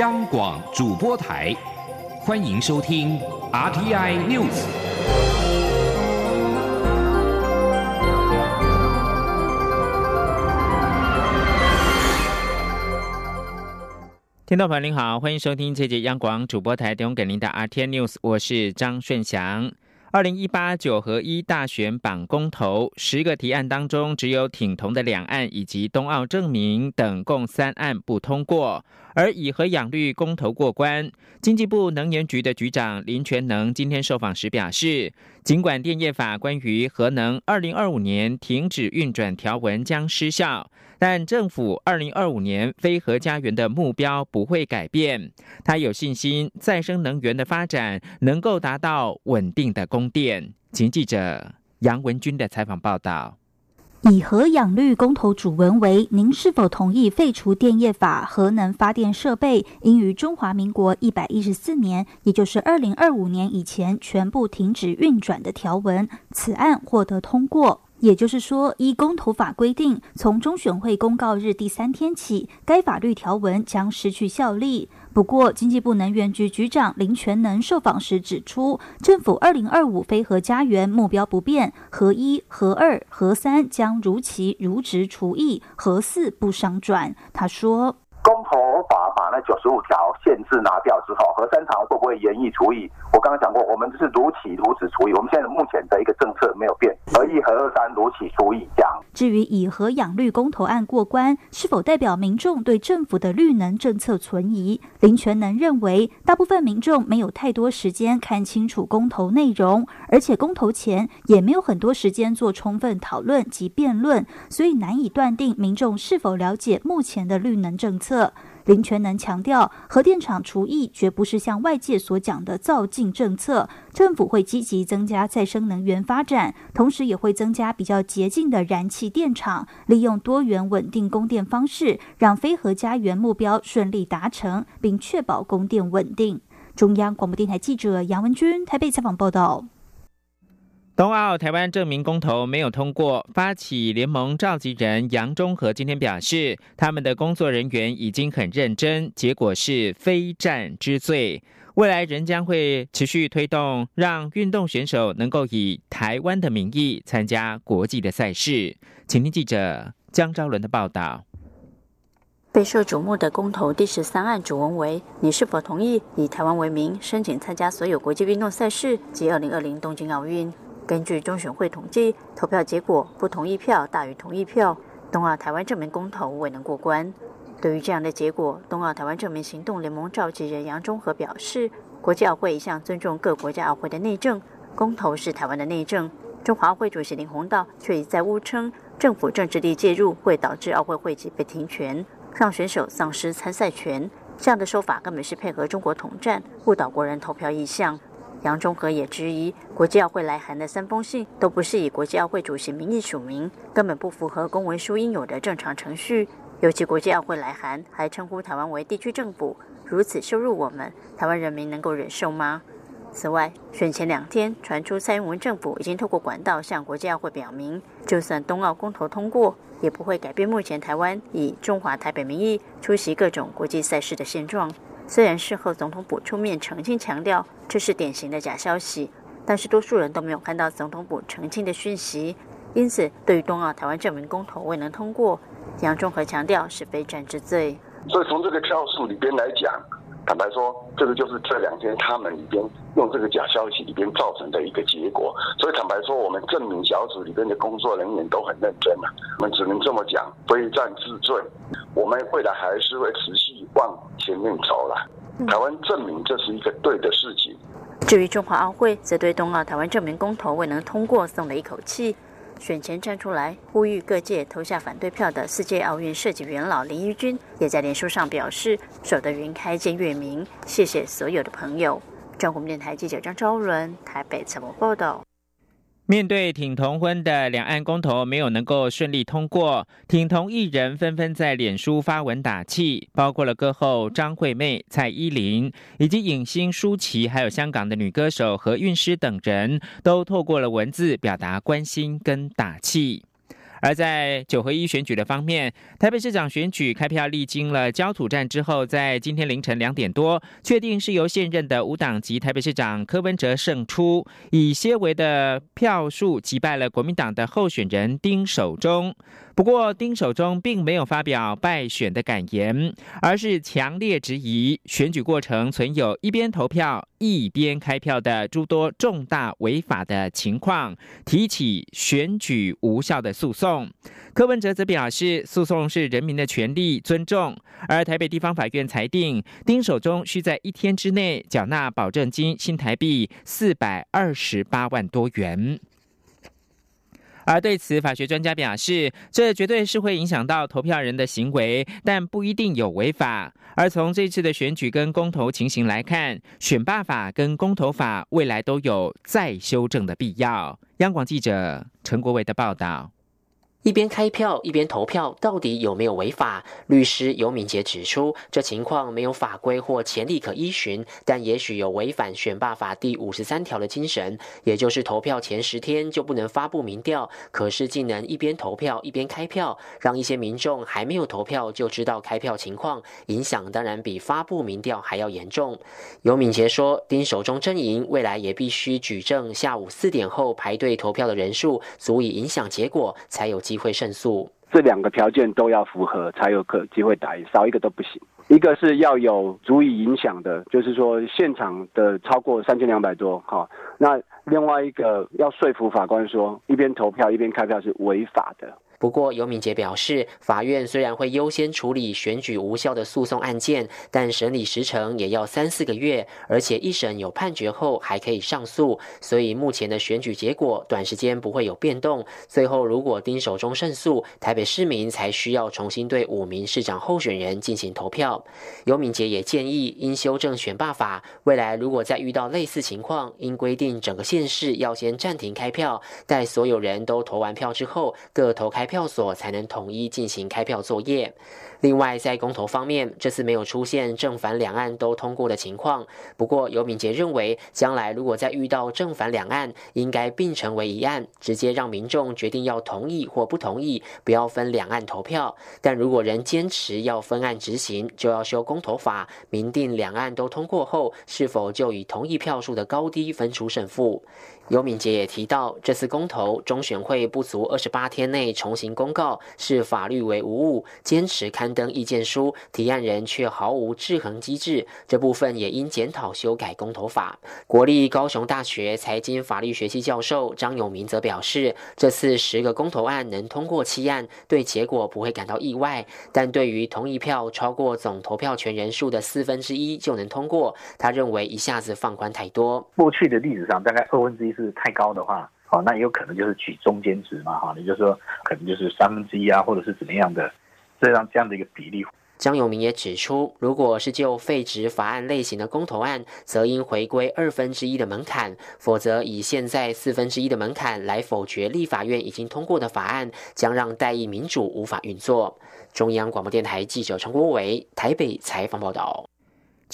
央广主播台，欢迎收听 RTI News。听众朋友您好，欢迎收听这节央广主播台提供给您的 RTI News，我是张顺祥。二零一八九合一大选榜公投，十个提案当中，只有挺同的两岸以及冬奥证明等共三案不通过，而以核养绿公投过关。经济部能源局的局长林全能今天受访时表示，尽管电业法关于核能二零二五年停止运转条文将失效。但政府二零二五年非核家园的目标不会改变，他有信心再生能源的发展能够达到稳定的供电。请记者杨文军的采访报道。以核养绿公投主文为：您是否同意废除电业法？核能发电设备应于中华民国一百一十四年，也就是二零二五年以前全部停止运转的条文。此案获得通过。也就是说，依公投法规定，从中选会公告日第三天起，该法律条文将失去效力。不过，经济部能源局局长林全能受访时指出，政府二零二五非核家园目标不变，核一、核二、核三将如期如职除役，核四不商转。他说。公投法把那九十五条限制拿掉之后，核三厂会不会延役除役？我刚刚讲过，我们是如期如此除役。我们现在目前的一个政策没有变，核一、核二、三如期除役这样。至于以核养绿公投案过关，是否代表民众对政府的绿能政策存疑？林全能认为，大部分民众没有太多时间看清楚公投内容，而且公投前也没有很多时间做充分讨论及辩论，所以难以断定民众是否了解目前的绿能政策。林全能强调，核电厂除役绝不是像外界所讲的造进政策，政府会积极增加再生能源发展，同时也会增加比较洁净的燃气电厂，利用多元稳定供电方式，让非核家园目标顺利达成，并确保供电稳定。中央广播电台记者杨文君台北采访报道。冬奥台湾证明公投没有通过，发起联盟召集人杨中和今天表示，他们的工作人员已经很认真，结果是非战之罪。未来仍将会持续推动，让运动选手能够以台湾的名义参加国际的赛事。请听记者江昭伦的报道。备受瞩目的公投第十三案主文为：你是否同意以台湾为名申请参加所有国际运动赛事及二零二零东京奥运？根据中选会统计，投票结果不同意票大于同意票，冬奥台湾证明公投未能过关。对于这样的结果，冬奥台湾证明行动联盟召集人杨中和表示，国际奥会一向尊重各国家奥会的内政，公投是台湾的内政。中华奥会主席林鸿道却一再误称，政府政治力介入会导致奥会会籍被停权，让选手丧失参赛权。这样的说法根本是配合中国统战，误导国人投票意向。杨中和也质疑，国际奥会来函的三封信都不是以国际奥会主席名义署名，根本不符合公文书应有的正常程序。尤其国际奥会来函还称呼台湾为地区政府，如此羞辱我们，台湾人民能够忍受吗？此外，选前两天传出蔡英文政府已经透过管道向国际奥会表明，就算冬奥公投通过，也不会改变目前台湾以中华台北名义出席各种国际赛事的现状。虽然事后总统府出面澄清，强调这是典型的假消息，但是多数人都没有看到总统府澄清的讯息，因此对于冬奥台湾证明公投未能通过，杨中和强调是非战之罪。所以从这个票数里边来讲。坦白说，这个就是这两天他们里边用这个假消息里边造成的一个结果。所以坦白说，我们证明小组里边的工作人员都很认真啊，我们只能这么讲，非战之罪。我们未来还是会持续往前面走了。台湾证明这是一个对的事情。至于中华奥会，则对冬奥台湾证明公投未能通过松了一口气。选前站出来呼吁各界投下反对票的四届奥运设计元老林玉君，也在脸书上表示：“守得云开见月明，谢谢所有的朋友。”中国电台记者张昭伦台北采访报道。面对挺同婚的两岸公投没有能够顺利通过，挺同艺人纷纷在脸书发文打气，包括了歌后张惠妹、蔡依林，以及影星舒淇，还有香港的女歌手何韵诗等人都透过了文字表达关心跟打气。而在九合一选举的方面，台北市长选举开票历经了焦土战之后，在今天凌晨两点多，确定是由现任的无党籍台北市长柯文哲胜出，以些微的票数击败了国民党的候选人丁守中。不过，丁守中并没有发表败选的感言，而是强烈质疑选举过程存有一边投票一边开票的诸多重大违法的情况，提起选举无效的诉讼。柯文哲则表示，诉讼是人民的权利，尊重。而台北地方法院裁定，丁守中需在一天之内缴纳保证金新台币四百二十八万多元。而对此，法学专家表示，这绝对是会影响到投票人的行为，但不一定有违法。而从这次的选举跟公投情形来看，选罢法跟公投法未来都有再修正的必要。央广记者陈国伟的报道。一边开票一边投票，到底有没有违法？律师尤敏杰指出，这情况没有法规或潜力可依循，但也许有违反选罢法第五十三条的精神，也就是投票前十天就不能发布民调。可是竟能一边投票一边开票，让一些民众还没有投票就知道开票情况，影响当然比发布民调还要严重。尤敏杰说，丁守中阵营未来也必须举证，下午四点后排队投票的人数足以影响结果，才有机。机会胜诉，这两个条件都要符合，才有可机会打赢，少一个都不行。一个是要有足以影响的，就是说现场的超过三千两百多，哈。那另外一个要说服法官说，一边投票一边开票是违法的。不过，尤敏杰表示，法院虽然会优先处理选举无效的诉讼案件，但审理时程也要三四个月，而且一审有判决后还可以上诉，所以目前的选举结果短时间不会有变动。最后，如果丁守中胜诉，台北市民才需要重新对五名市长候选人进行投票。尤敏杰也建议，应修正选罢法，未来如果再遇到类似情况，应规定整个县市要先暂停开票，待所有人都投完票之后，各投开票。票所才能统一进行开票作业。另外，在公投方面，这次没有出现正反两岸都通过的情况。不过，尤敏杰认为，将来如果再遇到正反两岸，应该并成为一案，直接让民众决定要同意或不同意，不要分两岸投票。但如果仍坚持要分案执行，就要修公投法，明定两岸都通过后，是否就以同意票数的高低分出胜负。尤敏杰也提到，这次公投中选会不足二十八天内重新公告，是法律为无误，坚持刊。登意见书，提案人却毫无制衡机制，这部分也应检讨修改公投法。国立高雄大学财经法律学系教授张永明则表示，这次十个公投案能通过七案，对结果不会感到意外，但对于同意票超过总投票权人数的四分之一就能通过，他认为一下子放宽太多。过去的历史上，大概二分之一是太高的话，好，那有可能就是取中间值嘛，哈，也就是说，可能就是三分之一啊，或者是怎么样的。这样这样的一个比例，张永明也指出，如果是就废止法案类型的公投案，则应回归二分之一的门槛；否则以现在四分之一的门槛来否决立法院已经通过的法案，将让代议民主无法运作。中央广播电台记者陈国伟台北采访报道。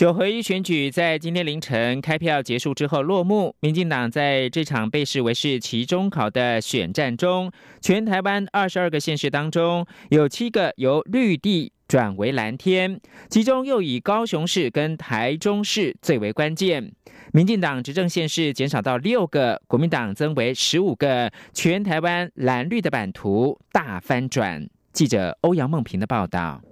九合一选举在今天凌晨开票结束之后落幕。民进党在这场被视为是期中考的选战中，全台湾二十二个县市当中，有七个由绿地转为蓝天，其中又以高雄市跟台中市最为关键。民进党执政县市减少到六个，国民党增为十五个，全台湾蓝绿的版图大翻转。记者欧阳梦平的报道。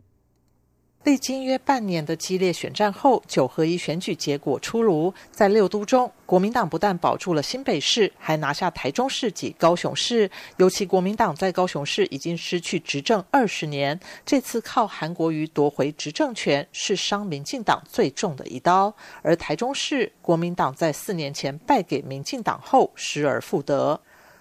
历经约半年的激烈选战后，九合一选举结果出炉。在六都中，国民党不但保住了新北市，还拿下台中市及高雄市。尤其国民党在高雄市已经失去执政二十年，这次靠韩国瑜夺回执政权，是伤民进党最重的一刀。而台中市，国民党在四年前败给民进党后，失而复得。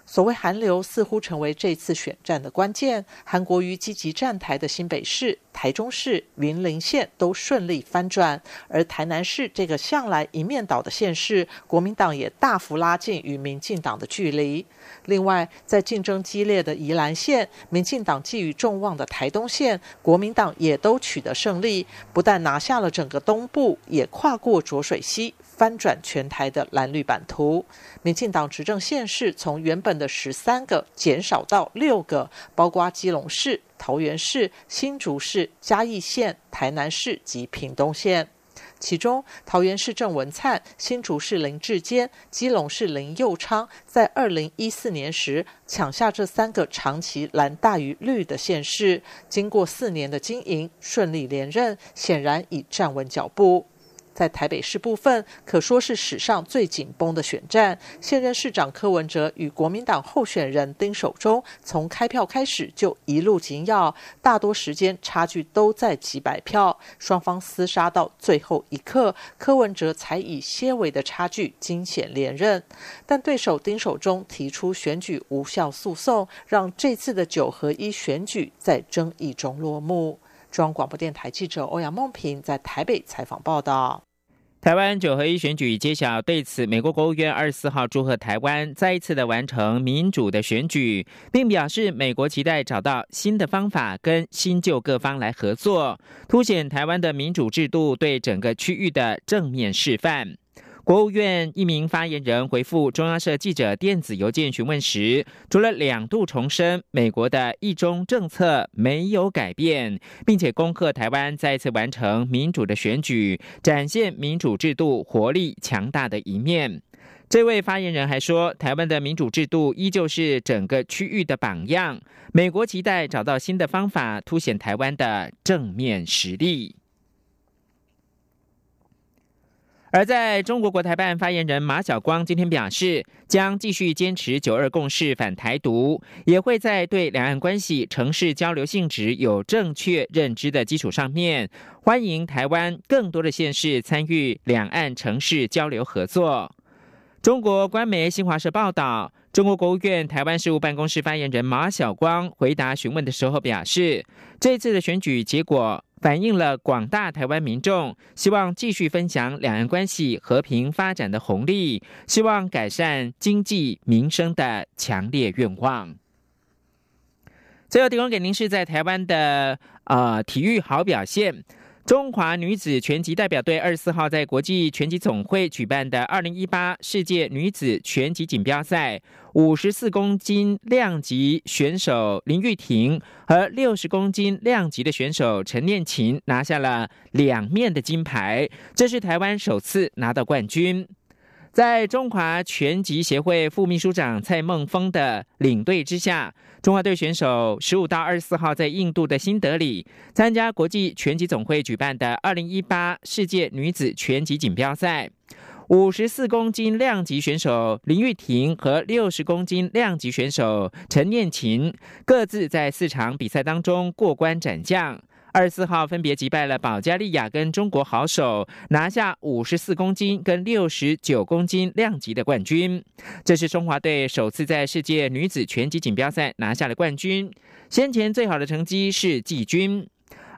所谓韩流似乎成为这次选战的关键。韩国瑜积极站台的新北市。台中市、云林县都顺利翻转，而台南市这个向来一面倒的县市，国民党也大幅拉近与民进党的距离。另外，在竞争激烈的宜兰县，民进党寄予众望的台东县，国民党也都取得胜利，不但拿下了整个东部，也跨过浊水溪。翻转全台的蓝绿版图，民进党执政县市从原本的十三个减少到六个，包括基隆市、桃园市、新竹市、嘉义县、台南市及屏东县。其中，桃园市郑文灿、新竹市林志坚、基隆市林佑昌，在二零一四年时抢下这三个长期蓝大于绿的县市，经过四年的经营，顺利连任，显然已站稳脚步。在台北市部分，可说是史上最紧绷的选战。现任市长柯文哲与国民党候选人丁守中，从开票开始就一路紧咬，大多时间差距都在几百票，双方厮杀到最后一刻，柯文哲才以些微的差距惊险连任。但对手丁守中提出选举无效诉讼，让这次的九合一选举在争议中落幕。中央广播电台记者欧阳梦平在台北采访报道。台湾九合一选举揭晓，对此，美国国务院二十四号祝贺台湾再一次的完成民主的选举，并表示美国期待找到新的方法跟新旧各方来合作，凸显台湾的民主制度对整个区域的正面示范。国务院一名发言人回复中央社记者电子邮件询问时，除了两度重申美国的一中政策没有改变，并且恭贺台湾再次完成民主的选举，展现民主制度活力强大的一面。这位发言人还说，台湾的民主制度依旧是整个区域的榜样。美国期待找到新的方法，凸显台湾的正面实力。而在中国国台办发言人马晓光今天表示，将继续坚持“九二共识”反台独，也会在对两岸关系、城市交流性质有正确认知的基础上面，欢迎台湾更多的县市参与两岸城市交流合作。中国官媒新华社报道，中国国务院台湾事务办公室发言人马晓光回答询问的时候表示，这次的选举结果。反映了广大台湾民众希望继续分享两岸关系和平发展的红利，希望改善经济民生的强烈愿望。最后提供给您是在台湾的呃体育好表现。中华女子拳击代表队二十四号在国际拳击总会举办的二零一八世界女子拳击锦标赛，五十四公斤量级选手林玉婷和六十公斤量级的选手陈念琴拿下了两面的金牌，这是台湾首次拿到冠军。在中华拳击协会副秘书长蔡梦峰的领队之下，中华队选手十五到二十四号在印度的新德里参加国际拳击总会举办的二零一八世界女子拳击锦标赛。五十四公斤量级选手林玉婷和六十公斤量级选手陈念琴各自在四场比赛当中过关斩将。二十四号分别击败了保加利亚跟中国好手，拿下五十四公斤跟六十九公斤量级的冠军。这是中华队首次在世界女子拳击锦标赛拿下了冠军。先前最好的成绩是季军。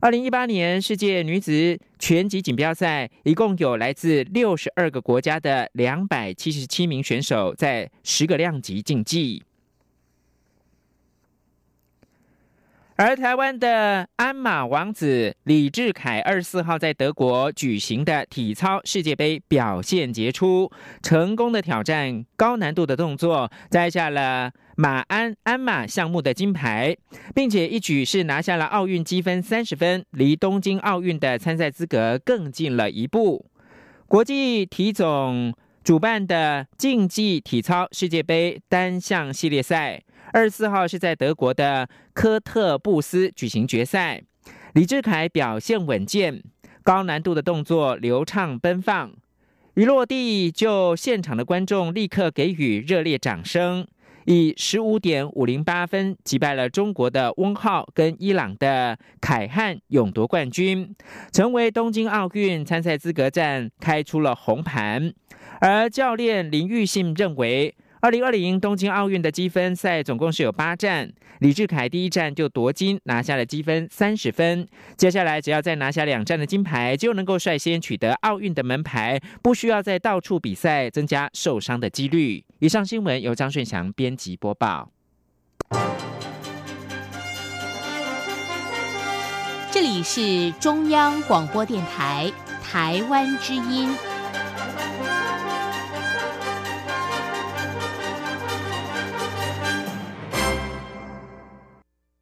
二零一八年世界女子拳击锦标赛，一共有来自六十二个国家的两百七十七名选手在十个量级竞技。而台湾的鞍马王子李志凯二十四号在德国举行的体操世界杯表现杰出，成功的挑战高难度的动作，摘下了马鞍鞍马项目的金牌，并且一举是拿下了奥运积分三十分，离东京奥运的参赛资格更近了一步。国际体总主办的竞技体操世界杯单项系列赛。二十四号是在德国的科特布斯举行决赛，李志凯表现稳健，高难度的动作流畅奔放，一落地就现场的观众立刻给予热烈掌声，以十五点五零八分击败了中国的翁浩跟伊朗的凯汉，勇夺冠军，成为东京奥运参赛资格战开出了红盘，而教练林玉信认为。二零二零东京奥运的积分赛总共是有八站，李志凯第一站就夺金，拿下了积分三十分。接下来只要再拿下两站的金牌，就能够率先取得奥运的门牌，不需要再到处比赛，增加受伤的几率。以上新闻由张顺祥编辑播报。这里是中央广播电台台湾之音。